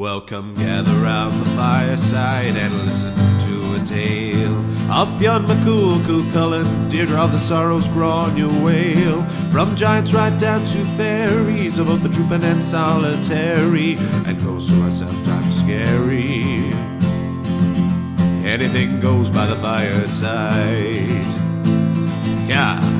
Welcome, gather round the fireside and listen to a tale of Fionn McCool, Chulainn, Deirdre of the Sorrows, Gráinne Mhaol. From giants right down to fairies, of both the trooping and solitary, and who are sometimes scary. Anything goes by the fireside. Yeah.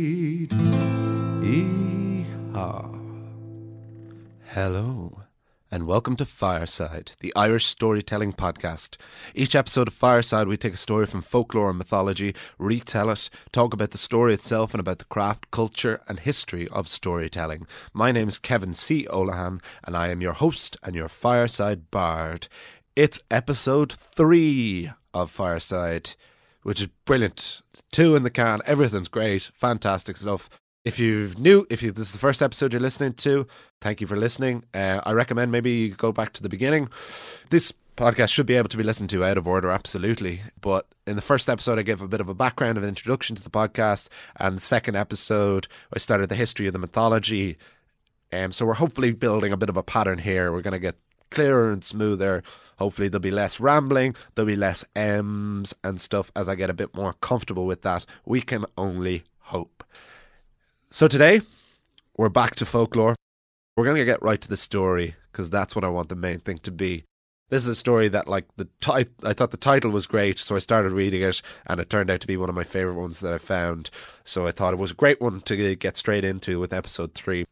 Hello, and welcome to Fireside, the Irish storytelling podcast. Each episode of Fireside, we take a story from folklore and mythology, retell it, talk about the story itself, and about the craft, culture, and history of storytelling. My name is Kevin C. Olahan, and I am your host and your Fireside Bard. It's episode three of Fireside, which is brilliant. Two in the can, everything's great, fantastic stuff. If you're new, if you, this is the first episode you're listening to, thank you for listening. Uh, I recommend maybe you go back to the beginning. This podcast should be able to be listened to out of order, absolutely. But in the first episode, I gave a bit of a background of an introduction to the podcast, and the second episode, I started the history of the mythology. Um, so we're hopefully building a bit of a pattern here. We're going to get clearer and smoother. Hopefully, there'll be less rambling, there'll be less M's and stuff as I get a bit more comfortable with that. We can only hope. So today, we're back to folklore. We're going to get right to the story because that's what I want the main thing to be. This is a story that, like the ti- I thought the title was great, so I started reading it, and it turned out to be one of my favorite ones that I found. So I thought it was a great one to get straight into with episode three.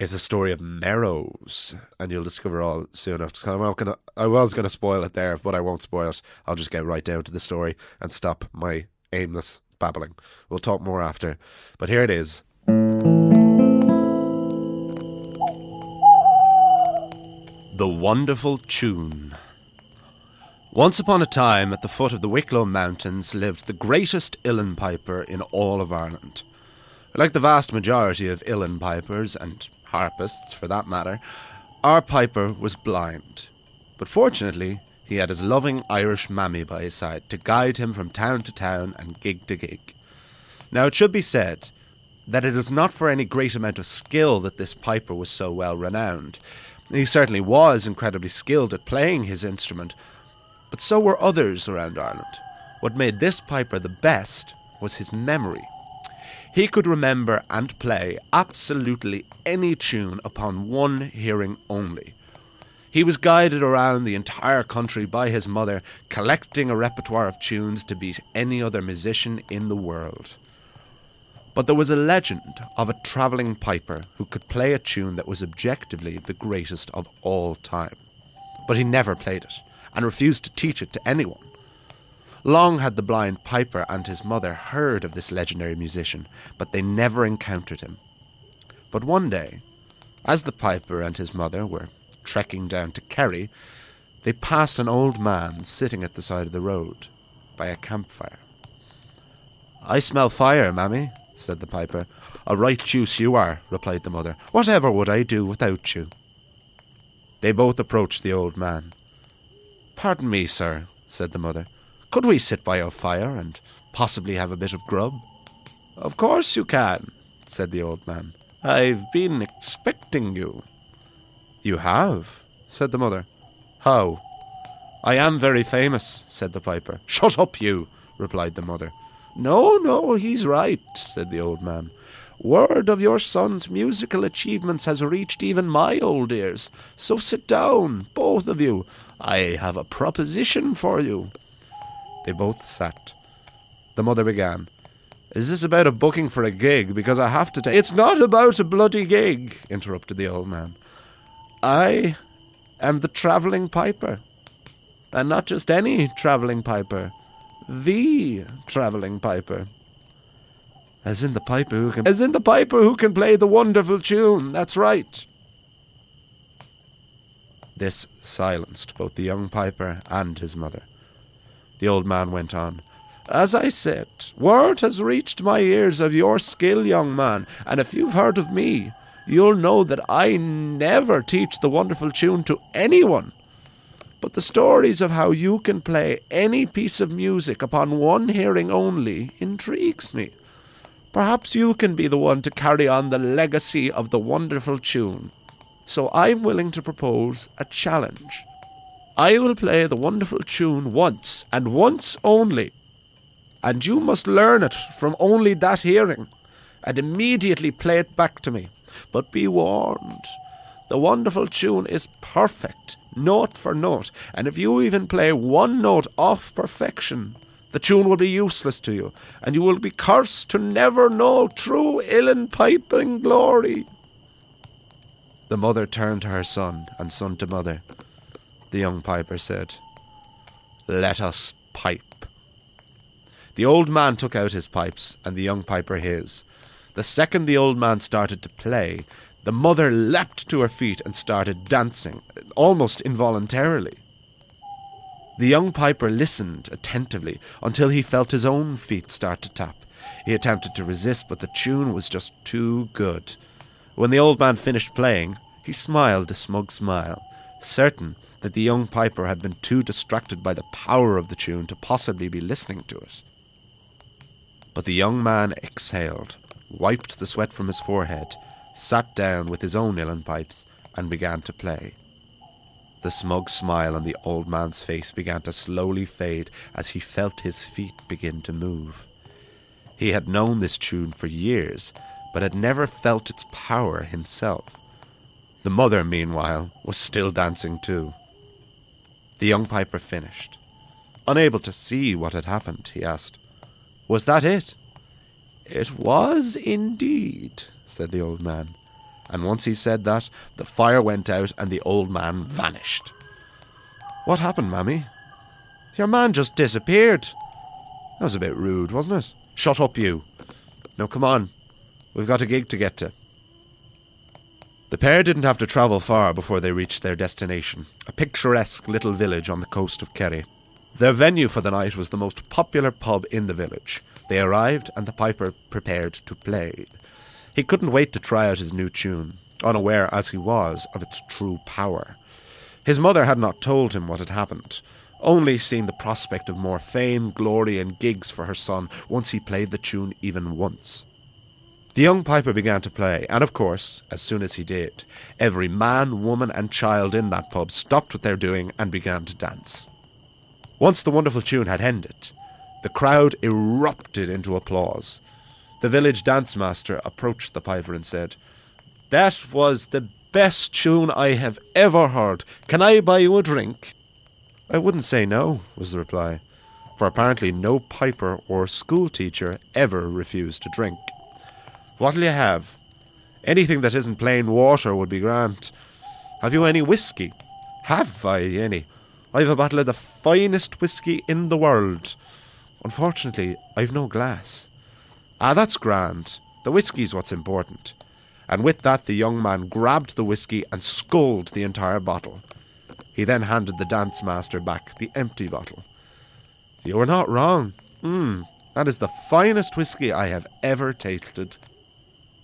It's a story of Merrows, and you'll discover all soon enough. I'm not gonna, I was going to spoil it there, but I won't spoil it. I'll just get right down to the story and stop my aimless babbling. We'll talk more after, but here it is. The Wonderful Tune. Once upon a time, at the foot of the Wicklow Mountains, lived the greatest uilleann piper in all of Ireland. Like the vast majority of uilleann pipers, and harpists for that matter, our piper was blind. But fortunately, he had his loving Irish mammy by his side to guide him from town to town and gig to gig. Now, it should be said that it is not for any great amount of skill that this piper was so well renowned. He certainly was incredibly skilled at playing his instrument, but so were others around Ireland. What made this piper the best was his memory. He could remember and play absolutely any tune upon one hearing only. He was guided around the entire country by his mother, collecting a repertoire of tunes to beat any other musician in the world. But there was a legend of a travelling piper who could play a tune that was objectively the greatest of all time. But he never played it, and refused to teach it to anyone. Long had the blind piper and his mother heard of this legendary musician, but they never encountered him. But one day, as the piper and his mother were trekking down to Kerry, they passed an old man sitting at the side of the road by a campfire. I smell fire, mammy, said the piper. A right juice you are, replied the mother. Whatever would I do without you? They both approached the old man. Pardon me, sir, said the mother. Could we sit by your fire and possibly have a bit of grub? Of course you can, said the old man. I've been expecting you. You have, said the mother. How? I am very famous, said the piper. Shut up, you, replied the mother. No, no, he's right, said the old man. Word of your son's musical achievements has reached even my old ears. So sit down, both of you. I have a proposition for you. They both sat. The mother began. Is this about a booking for a gig? Because I have to take. It's not about a bloody gig, interrupted the old man. I am the travelling piper. And not just any travelling piper the travelling piper. As in the piper who can as in the piper who can play the wonderful tune, that's right. This silenced both the young piper and his mother. The old man went on. As I said, word has reached my ears of your skill, young man, and if you've heard of me, you'll know that I never teach the wonderful tune to anyone. But the stories of how you can play any piece of music upon one hearing only intrigues me. Perhaps you can be the one to carry on the legacy of the wonderful tune. So I'm willing to propose a challenge. I will play the wonderful tune once, and once only. And you must learn it from only that hearing, and immediately play it back to me. But be warned, the wonderful tune is perfect, note for note, and if you even play one note off perfection, the tune will be useless to you, and you will be cursed to never know true Uilleann piping glory. The mother turned to her son, and son to mother. The young piper said, Let us pipe. The old man took out his pipes, and the young piper his. The second the old man started to play, the mother leapt to her feet and started dancing, almost involuntarily. The young piper listened attentively until he felt his own feet start to tap. He attempted to resist, but the tune was just too good. When the old man finished playing, he smiled a smug smile, certain that the young piper had been too distracted by the power of the tune to possibly be listening to it. But the young man exhaled, wiped the sweat from his forehead, sat down with his own uilleann pipes, and began to play. The smug smile on the old man's face began to slowly fade as he felt his feet begin to move. He had known this tune for years, but had never felt its power himself. The mother, meanwhile, was still dancing too. The young piper finished. Unable to see what had happened, he asked, Was that it? It was indeed, said the old man. And once he said that, the fire went out and the old man vanished. What happened, Mammy? Your man just disappeared. That was a bit rude, wasn't it? Shut up, you. Now come on. We've got a gig to get to. The pair didn't have to travel far before they reached their destination, a picturesque little village on the coast of Kerry. Their venue for the night was the most popular pub in the village. They arrived, and the piper prepared to play. He couldn't wait to try out his new tune, unaware as he was of its true power. His mother had not told him what had happened, only seen the prospect of more fame, glory, and gigs for her son once he played the tune even once. The young piper began to play, and of course, as soon as he did, every man, woman, and child in that pub stopped what they were doing and began to dance. Once the wonderful tune had ended, the crowd erupted into applause. The village dance master approached the piper and said, That was the best tune I have ever heard. Can I buy you a drink? I wouldn't say no, was the reply, for apparently no piper or school teacher ever refused to drink. What'll you have? Anything that isn't plain water would be grand. Have you any whisky? Have I any? I've a bottle of the finest whisky in the world. Unfortunately, I've no glass. Ah, that's grand. The whisky's what's important. And with that, the young man grabbed the whisky and sculled the entire bottle. He then handed the dance master back the empty bottle. You are not wrong. Hmm, that is the finest whisky I have ever tasted.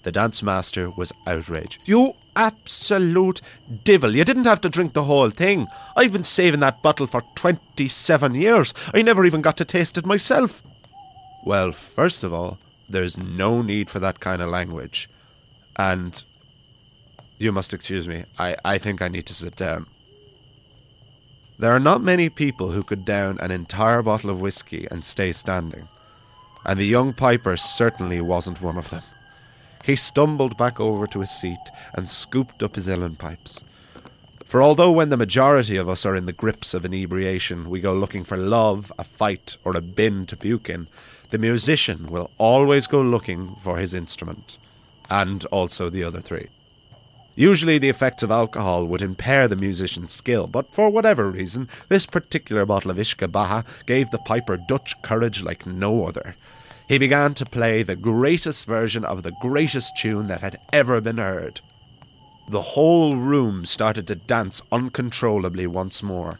The dance master was outraged. You absolute divil! You didn't have to drink the whole thing. I've been saving that bottle for 27 years. I never even got to taste it myself. Well, first of all, there's no need for that kind of language. And you must excuse me, I, I think I need to sit down. There are not many people who could down an entire bottle of whisky and stay standing, and the young piper certainly wasn't one of them. He stumbled back over to his seat and scooped up his uilleann pipes. For although when the majority of us are in the grips of inebriation, we go looking for love, a fight, or a bin to puke in, the musician will always go looking for his instrument, and also the other three. Usually, the effects of alcohol would impair the musician's skill, but for whatever reason, this particular bottle of Uisce Beatha gave the piper Dutch courage like no other. He began to play the greatest version of the greatest tune that had ever been heard. The whole room started to dance uncontrollably once more.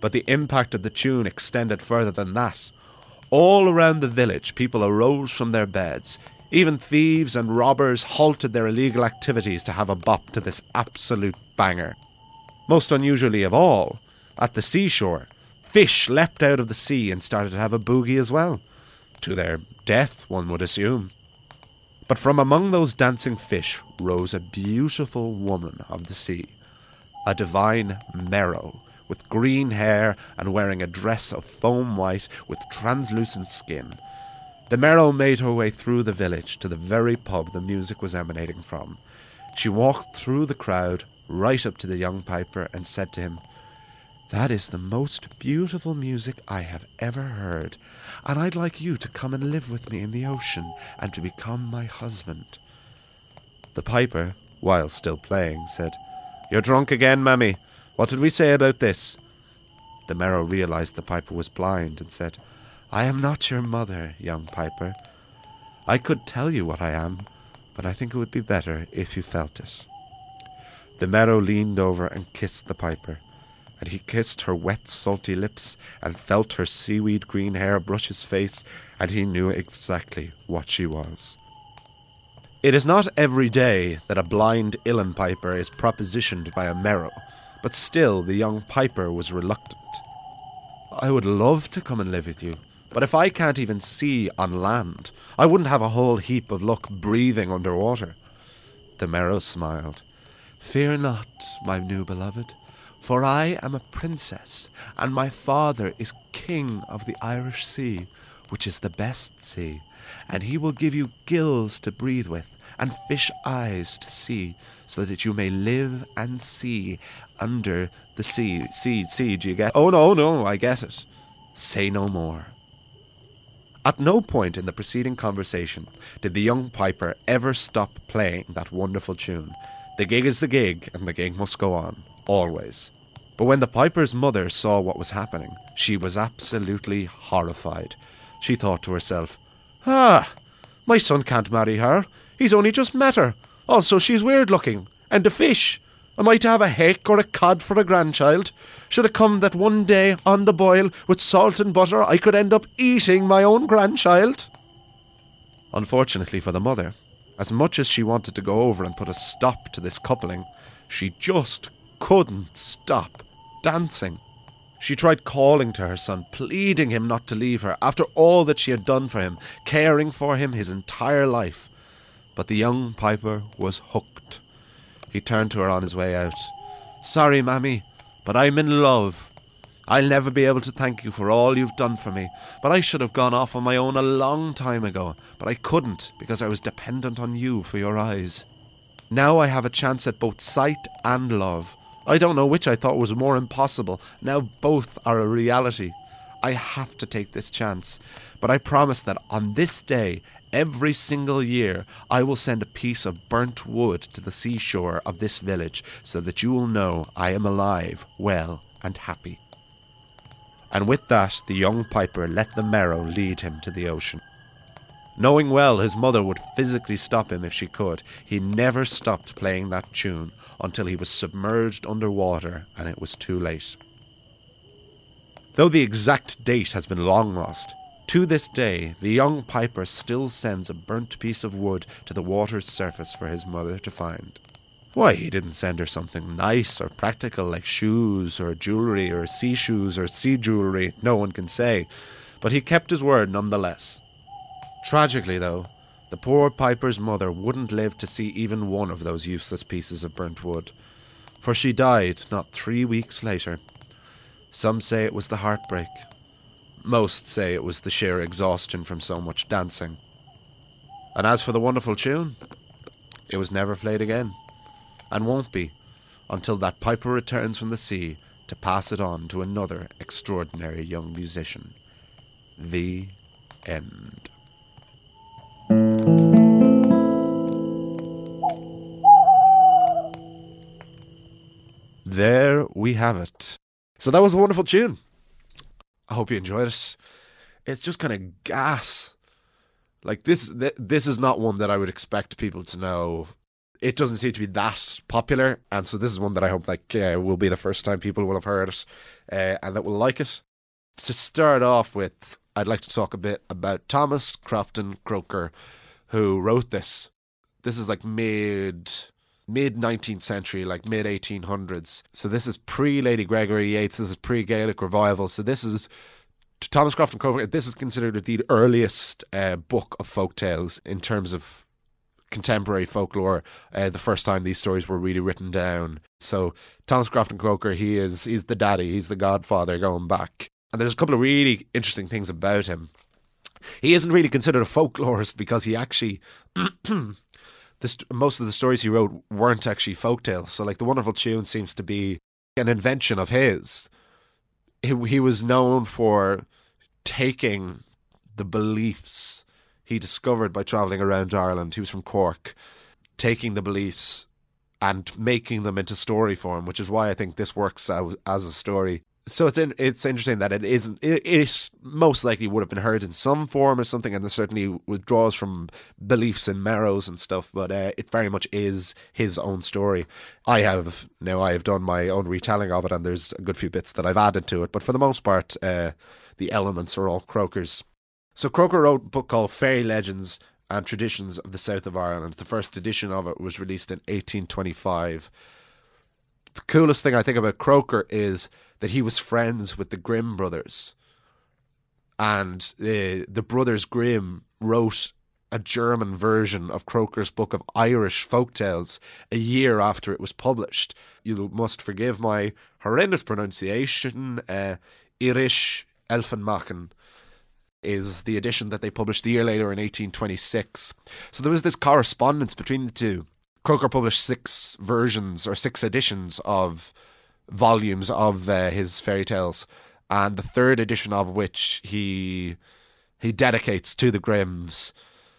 But the impact of the tune extended further than that. All around the village, people arose from their beds. Even thieves and robbers halted their illegal activities to have a bop to this absolute banger. Most unusually of all, at the seashore, fish leapt out of the sea and started to have a boogie as well. To their death, one would assume. But from among those dancing fish rose a beautiful woman of the sea, a divine Merrow, with green hair and wearing a dress of foam white with translucent skin. The Merrow made her way through the village to the very pub the music was emanating from. She walked through the crowd right up to the young piper and said to him, that is the most beautiful music I have ever heard, and I'd like you to come and live with me in the ocean and to become my husband. The piper, while still playing, said, You're drunk again, mammy. What did we say about this? The Merrow realized the piper was blind and said, I am not your mother, young piper. I could tell you what I am, but I think it would be better if you felt it. The Merrow leaned over and kissed the piper and he kissed her wet, salty lips and felt her seaweed green hair brush his face, and he knew exactly what she was. It is not every day that a blind uilleann piper is propositioned by a merrow, but still the young piper was reluctant. I would love to come and live with you, but if I can't even see on land, I wouldn't have a whole heap of luck breathing under water. The merrow smiled. Fear not, my new beloved. For I am a princess, and my father is king of the Irish Sea, which is the best sea, and he will give you gills to breathe with, and fish eyes to see, so that you may live and see under the sea. See, do you get? Oh no, no, I get it. Say no more. At no point in the preceding conversation did the young piper ever stop playing that wonderful tune. The gig is the gig, and the gig must go on always. But when the piper's mother saw what was happening, she was absolutely horrified. She thought to herself, Ah, my son can't marry her. He's only just met her. Also, she's weird looking. And a fish. Am I to have a hake or a cod for a grandchild? Should it come that one day, on the boil, with salt and butter, I could end up eating my own grandchild? Unfortunately for the mother, as much as she wanted to go over and put a stop to this coupling, she just couldn't stop dancing. She tried calling to her son, pleading him not to leave her after all that she had done for him, caring for him his entire life. But the young piper was hooked. He turned to her on his way out. Sorry, mammy, but I'm in love. I'll never be able to thank you for all you've done for me, but I should have gone off on my own a long time ago, but I couldn't because I was dependent on you for your eyes. Now I have a chance at both sight and love. I don't know which I thought was more impossible. Now both are a reality. I have to take this chance. But I promise that on this day, every single year, I will send a piece of burnt wood to the seashore of this village so that you will know I am alive, well, and happy. And with that, the young piper let the Merrow lead him to the ocean. Knowing well his mother would physically stop him if she could, he never stopped playing that tune until he was submerged under water and it was too late. Though the exact date has been long lost, to this day the young piper still sends a burnt piece of wood to the water's surface for his mother to find. Why, he didn't send her something nice or practical like shoes or jewellery or sea shoes or sea jewellery, no one can say, but he kept his word nonetheless. Tragically, though, the poor piper's mother wouldn't live to see even one of those useless pieces of burnt wood, for she died not three weeks later. Some say it was the heartbreak. Most say it was the sheer exhaustion from so much dancing. And as for the wonderful tune, it was never played again, and won't be until that piper returns from the sea to pass it on to another extraordinary young musician. The end. There we have it. So that was a wonderful tune. I hope you enjoyed it. It's just kind of gas. Like this, th- this is not one that I would expect people to know. it doesn't seem to be that popular, and so this is one that I hope like will be the first time people will have heard it uh, and that will like it. To start off with, I'd like to talk a bit about Thomas Crofton Croker, who wrote this. This is like mid mid 19th century, like mid 1800s. So this is pre Lady Gregory Yeats. This is pre Gaelic revival. So this is Thomas Crofton Croker. This is considered the earliest uh, book of folk tales in terms of contemporary folklore. Uh, the first time these stories were really written down. So Thomas Crofton Croker, he is he's the daddy, he's the godfather going back. And there's a couple of really interesting things about him. He isn't really considered a folklorist because he actually. this, most of the stories he wrote weren't actually folk tales. So, like, the Wonderful Tune seems to be an invention of his. He, he was known for taking the beliefs he discovered by travelling around Ireland. He was from Cork, taking the beliefs and making them into story form, which is why I think this works as, as a story. So it's in, it's interesting that it isn't. It, it most likely would have been heard in some form or something, and this certainly withdraws from beliefs and merrows and stuff. But uh, it very much is his own story. I have now I have done my own retelling of it, and there's a good few bits that I've added to it. But for the most part, uh, the elements are all Croker's. So Croker wrote a book called Fairy Legends and Traditions of the South of Ireland. The first edition of it was released in 1825. The coolest thing I think about Croker is that he was friends with the Grimm brothers. And the, the brothers Grimm wrote a German version of Croker's book of Irish folk tales a year after it was published. You must forgive my horrendous pronunciation. Uh, Irish Elfenmärchen is the edition that they published the year later in 1826. So there was this correspondence between the two. Croker published six versions or six editions of volumes of uh, his fairy tales, and the third edition of which he he dedicates to the Grimms.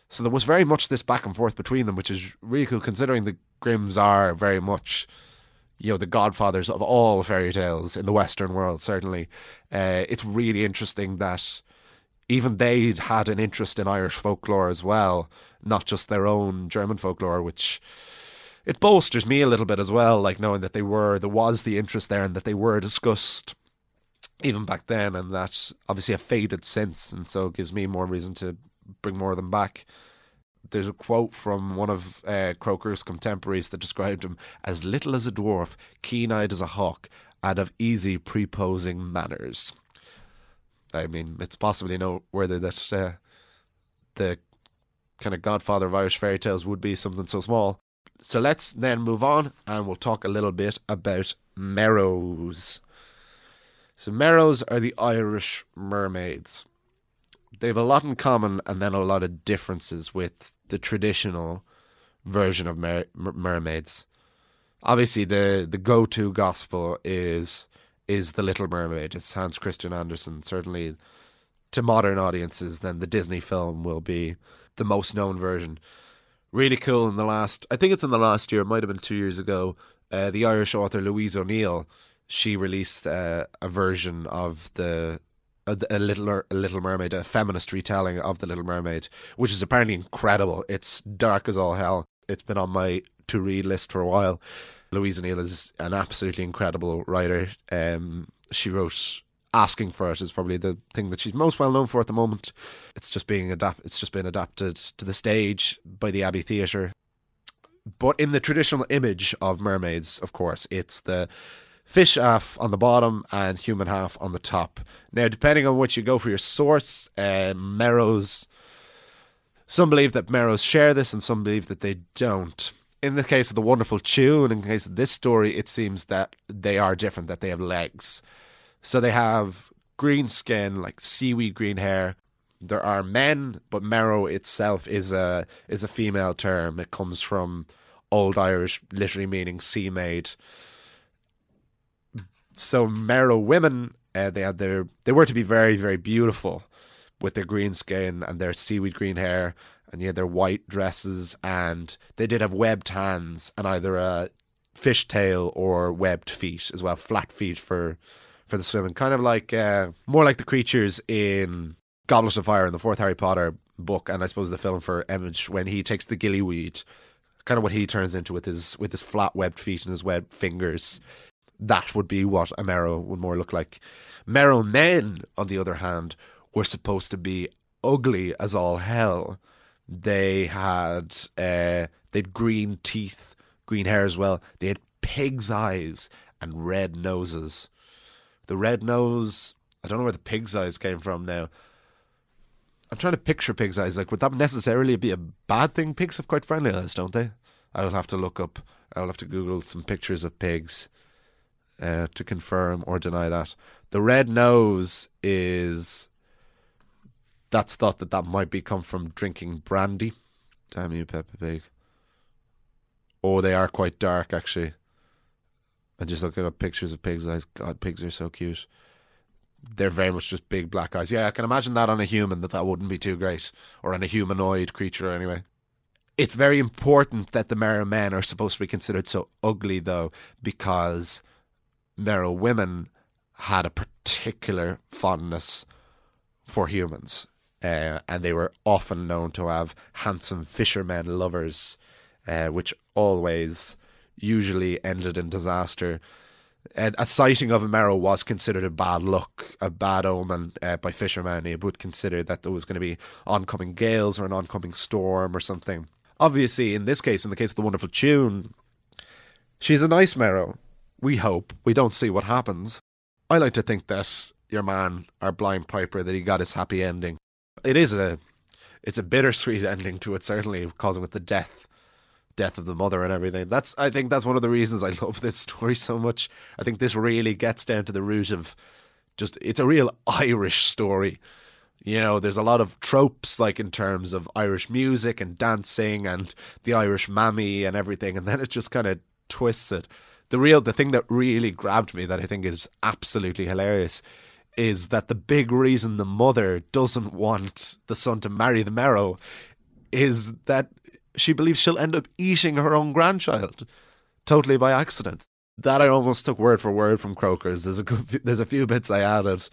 So there was very much this back and forth between them, which is really cool, considering the Grimms are very much, you know, the godfathers of all fairy tales in the Western world. Certainly, uh, it's really interesting that even they had an interest in Irish folklore as well, not just their own German folklore, which it bolsters me a little bit as well, like knowing that they were there was the interest there and that they were discussed even back then, and that obviously have faded since, and so it gives me more reason to bring more of them back. There's a quote from one of uh, Croker's contemporaries that described him as little as a dwarf, keen eyed as a hawk, and of easy preposing manners. I mean, it's possibly noteworthy that uh, the kind of godfather of Irish fairy tales would be something so small. So let's then move on and we'll talk a little bit about Merrows. So, Merrows are the Irish mermaids. They have a lot in common and then a lot of differences with the traditional version of mer- mermaids. Obviously, the, the go to gospel is is The Little Mermaid. It's Hans Christian Andersen. Certainly, to modern audiences, then the Disney film will be the most known version. Really cool in the last, I think it's in the last year, it might have been two years ago. Uh, the Irish author Louise O'Neill, she released uh, a version of the a, a, little a Little Mermaid, a feminist retelling of the Little Mermaid, which is apparently incredible. It's dark as all hell. It's been on my to read list for a while. Louise O'Neill is an absolutely incredible writer. Um, she wrote asking for it is probably the thing that she's most well known for at the moment. It's just being adapt. It's just been adapted to the stage by the Abbey Theatre. But in the traditional image of mermaids, of course, it's the fish half on the bottom and human half on the top. Now, depending on which you go for your source, uh, Merrows. Some believe that Merrows share this, and some believe that they don't in the case of the wonderful tune, in the case of this story, it seems that they are different, that they have legs. So they have green skin, like seaweed green hair. There are men, but Merrow itself is a is a female term. It comes from Old Irish, literally meaning sea maid. So Merrow women, uh, they had their they were to be very very beautiful, with their green skin and their seaweed green hair and had their white dresses, and they did have webbed hands and either a fishtail or webbed feet as well, flat feet for for the swimming, kind of like uh, more like the creatures in Goblet of Fire in the fourth Harry Potter book, and I suppose the film for Image when he takes the gillyweed kind of what he turns into with his with his flat webbed feet and his webbed fingers. That would be what a Merrow would more look like. Merrow men, on the other hand, were supposed to be ugly as all hell. They had uh, they'd green teeth, green hair as well. They had pig's eyes and red noses. The red nose, I don't know where the pig's eyes came from now. I'm trying to picture pig's eyes. Like, would that necessarily be a bad thing? Pigs have quite friendly eyes, don't they? I will have to look up. I will have to Google some pictures of pigs uh, to confirm or deny that. The red nose is. That's thought that that might be come from drinking brandy. Damn you, Peppa Pig. Oh, they are quite dark, actually. And just looking up pictures of pigs' eyes. God, pigs are so cute they're very much just big black eyes. Yeah, I can imagine that on a human that that wouldn't be too great, or on a humanoid creature anyway. It's very important that the Merrow men are supposed to be considered so ugly, though, because Merrow women had a particular fondness for humans, uh, and they were often known to have handsome fishermen lovers, uh, which always usually ended in disaster a sighting of a Merrow was considered a bad luck, a bad omen uh, by fishermen. He would consider that there was going to be oncoming gales or an oncoming storm or something. Obviously, in this case, in the case of the wonderful tune, she's a nice Merrow. We hope. We don't see what happens. I like to think that your man, our blind piper, that he got his happy ending. It is a, it's a bittersweet ending to it, certainly, causing with the death death of the mother and everything. That's I think that's one of the reasons I love this story so much. I think this really gets down to the root of just it's a real Irish story. You know, there's a lot of tropes like in terms of Irish music and dancing and the Irish mammy and everything, and then it just kind of twists it. The real the thing that really grabbed me that I think is absolutely hilarious is that the big reason the mother doesn't want the son to marry the Merrow is that she believes she'll end up eating her own grandchild totally by accident. That I almost took word for word from Croker's. There's a there's a few bits I added.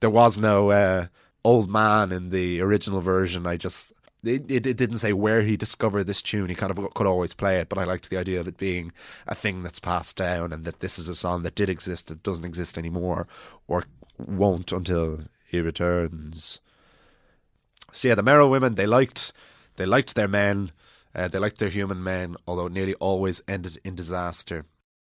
There was no uh, old man in the original version. I just it, it, didn't say where he discovered this tune. He kind of could always play it, but I liked the idea of it being a thing that's passed down and that this is a song that did exist that doesn't exist anymore or won't until he returns. So yeah, the Merrow women they liked they liked their men. Uh, they liked their human men, although it nearly always ended in disaster.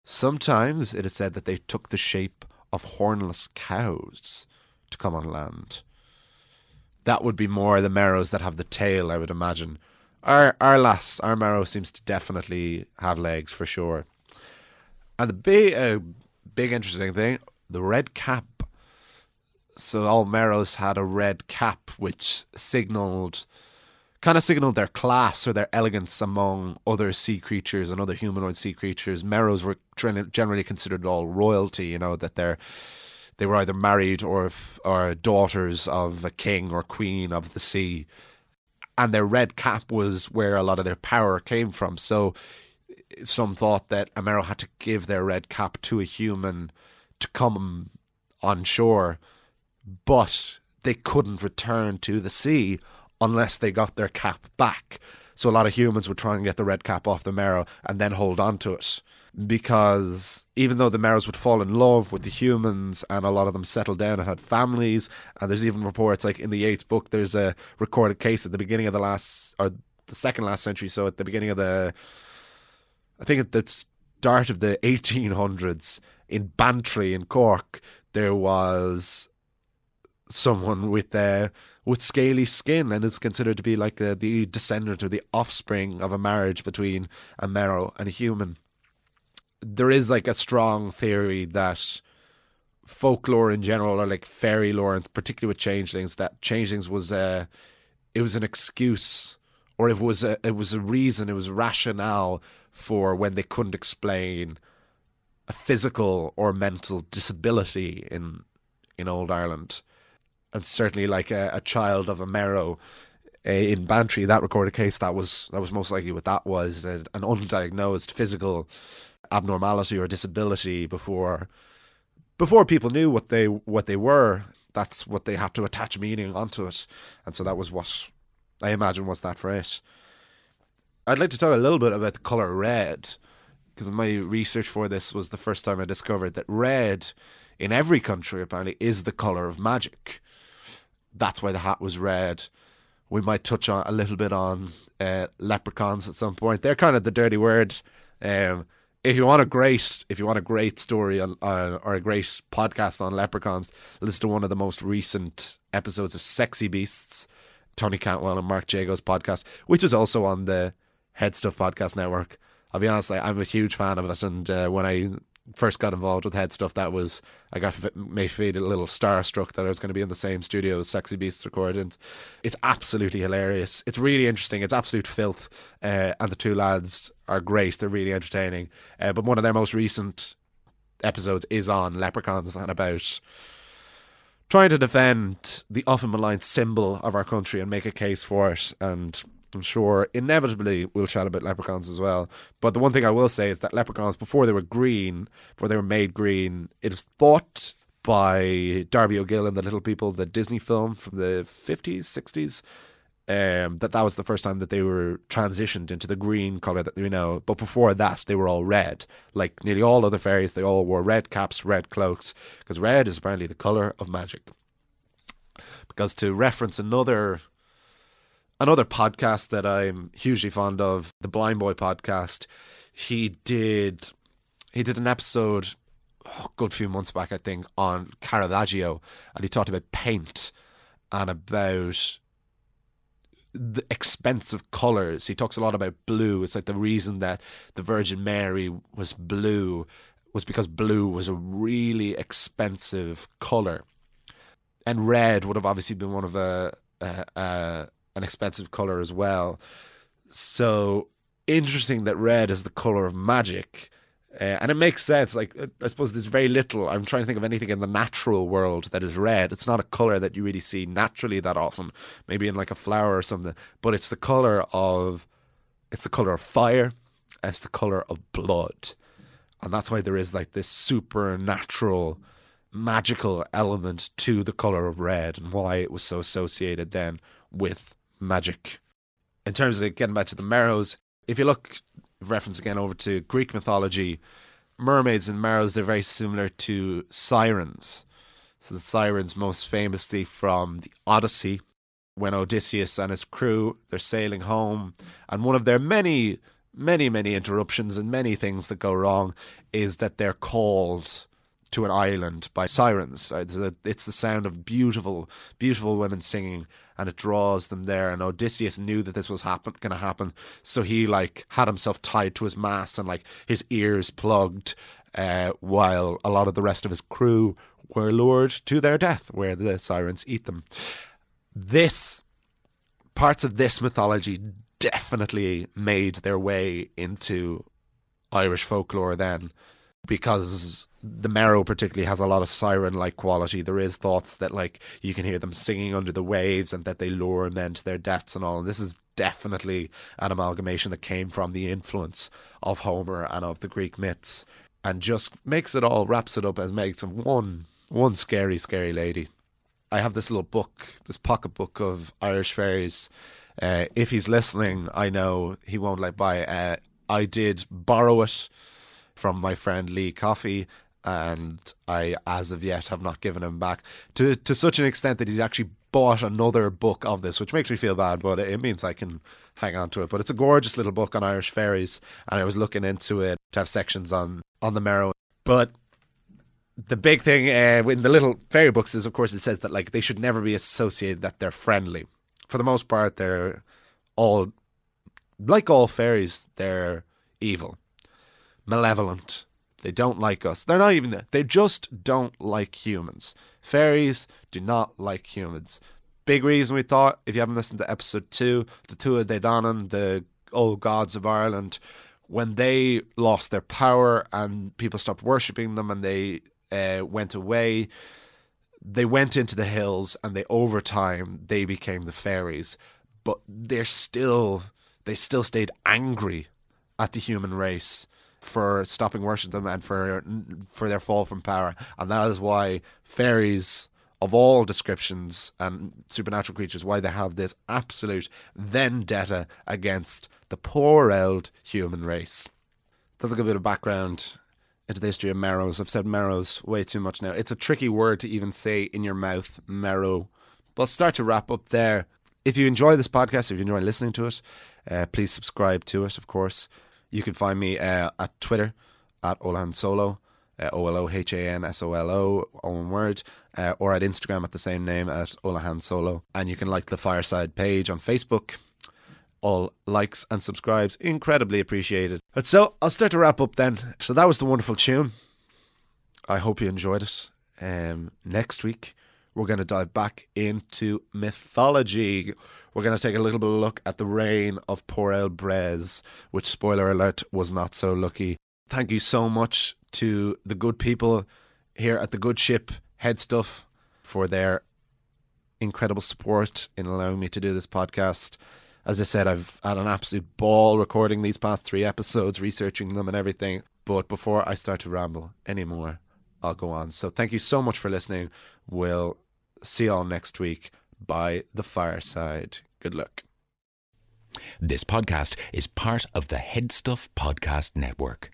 Sometimes it is said that they took the shape of hornless cows to come on land. That would be more the Merrows that have the tail, I would imagine. Our our lass, our Merrow seems to definitely have legs for sure. And the big, uh, big interesting thing, the red cap. So all Merrows had a red cap, which signalled kind of signaled their class or their elegance among other sea creatures and other humanoid sea creatures. Merrows were generally considered all royalty, you know, that they're they were either married or or daughters of a king or queen of the sea, and their red cap was where a lot of their power came from. So some thought that a Merrow had to give their red cap to a human to come on shore, but they couldn't return to the sea unless they got their cap back. So a lot of humans would try and get the red cap off the Merrow and then hold on to it. Because even though the Merrows would fall in love with the humans and a lot of them settled down and had families, and there's even reports like in the eighth book, there's a recorded case at the beginning of the last or the second last century, so at the beginning of the I think at the start of the 1800s in Bantry in Cork, there was someone with uh, with scaly skin and is considered to be like uh, the descendant or the offspring of a marriage between a Merrow and a human. There is like a strong theory that folklore in general, or like fairy lore, and particularly with changelings, that changelings was a uh, it was an excuse or it was a it was a reason, it was rationale for when they couldn't explain a physical or mental disability in in old Ireland and certainly like a, a child of a Merrow uh, in Bantry, that recorded case that was that was most likely what that was an undiagnosed physical abnormality or disability before before people knew what they what they were. That's what they had to attach meaning onto it, and so that was what I imagine was that for it. I'd like to talk a little bit about the color red because my research for this was the first time I discovered that red in every country apparently is the color of magic. That's why the hat was red. We might touch on a little bit on uh, leprechauns at some point. They're kind of the dirty word. Um, if you want a great, if you want a great story on, uh, or a great podcast on leprechauns, listen to one of the most recent episodes of Sexy Beasts, Tony Cantwell and Mark Jago's podcast, which is also on the Head Stuff Podcast Network. I'll be honest, I'm a huge fan of it, and uh, when I first got involved with head stuff, that was I got may feel a little starstruck that I was going to be in the same studio as Sexy Beasts recording. It's absolutely hilarious. It's really interesting. It's absolute filth, uh, and the two lads are great. They're really entertaining. Uh, but one of their most recent episodes is on leprechauns and about trying to defend the often maligned symbol of our country and make a case for it and I'm sure inevitably we'll chat about leprechauns as well. But the one thing I will say is that leprechauns, before they were green, before they were made green, it was thought by Darby O'Gill and the Little People, the Disney film from the 50s, 60s, um, that that was the first time that they were transitioned into the green color that we know. But before that, they were all red. Like nearly all other fairies, they all wore red caps, red cloaks, because red is apparently the color of magic. Because to reference another another podcast that I'm hugely fond of, the Blind Boy podcast. He did he did an episode oh, a good few months back, I think, on Caravaggio, and he talked about paint and about the expensive colors. He talks a lot about blue. It's like the reason that the Virgin Mary was blue was because blue was a really expensive color, and red would have obviously been one of the uh, uh, an expensive color as well. So interesting that red is the color of magic. Uh, and it makes sense. Like, I suppose there's very little. I'm trying to think of anything in the natural world that is red. It's not a color that you really see naturally that often, maybe in like a flower or something, but it's the color of, it's the color of fire, it's the color of blood. And that's why there is like this supernatural, magical element to the color of red and why it was so associated then with magic. In terms of getting back to the Merrows, if you look reference again over to Greek mythology, mermaids and Merrows they're very similar to sirens. So the sirens most famously from the Odyssey, when Odysseus and his crew they're sailing home, and one of their many, many, many interruptions and many things that go wrong is that they're called to an island by sirens. Uh, it's the, it's the sound of beautiful, beautiful women singing, and it draws them there. And Odysseus knew that this was happen going to happen, so he like had himself tied to his mast and like his ears plugged, uh, while a lot of the rest of his crew were lured to their death, where the sirens eat them. This parts of this mythology definitely made their way into Irish folklore then because the merrow particularly has a lot of siren like quality. There is thoughts that like you can hear them singing under the waves and that they lure men to their deaths and all. And this is definitely an amalgamation that came from the influence of Homer and of the Greek myths, and just makes it all wraps it up as makes one one scary scary lady. I have this little book, this pocket book of Irish fairies. Uh, if he's listening, I know he won't let buy. Uh, I did borrow it from my friend Lee Coffey, and I, as of yet, have not given him back to to such an extent that he's actually bought another book of this, which makes me feel bad, but it means I can hang on to it. But it's a gorgeous little book on Irish fairies, and I was looking into it to have sections on on the Merrow, but. The big thing uh, in the little fairy books is, of course, it says that like they should never be associated that they're friendly. For the most part, they're all like all fairies. They're evil malevolent. They don't like us. They're not even there. They just don't like humans. Fairies do not like humans. Big reason we thought, if you haven't listened to episode two, the Tuatha Dé Danann, the old gods of Ireland, when they lost their power and people stopped worshipping them and they uh, went away, they went into the hills and they over time they became the fairies. But they're still they still stayed angry at the human race for stopping worshiping them and for for their fall from power, and that is why fairies of all descriptions and supernatural creatures, why they have this absolute vendetta against the poor old human race. That's a good bit of background into the history of merrows. I've said merrows way too much now. It's a tricky word to even say in your mouth, merrow. But start to wrap up there. If you enjoy this podcast, if you enjoy listening to it, uh, please subscribe to it, of course. You can find me uh, at Twitter at Olohan Solo, uh, O L O H A N S O L O, one word, uh, or at Instagram at the same name at Olohan Solo. And you can like the Fireside page on Facebook. All likes and subscribes, incredibly appreciated. And so I'll start to wrap up then. So that was the wonderful tune. I hope you enjoyed it. Um, next week, we're going to dive back into mythology. We're going to take a little bit of a look at the reign of Port Bres, which, spoiler alert, was not so lucky. Thank you so much to the good people here at the Good Ship Headstuff for their incredible support in allowing me to do this podcast. As I said, I've had an absolute ball recording these past three episodes, researching them and everything. But before I start to ramble anymore, I'll go on. So thank you so much for listening. We'll see you all next week by the fireside. Good luck. This podcast is part of the Headstuff Podcast Network.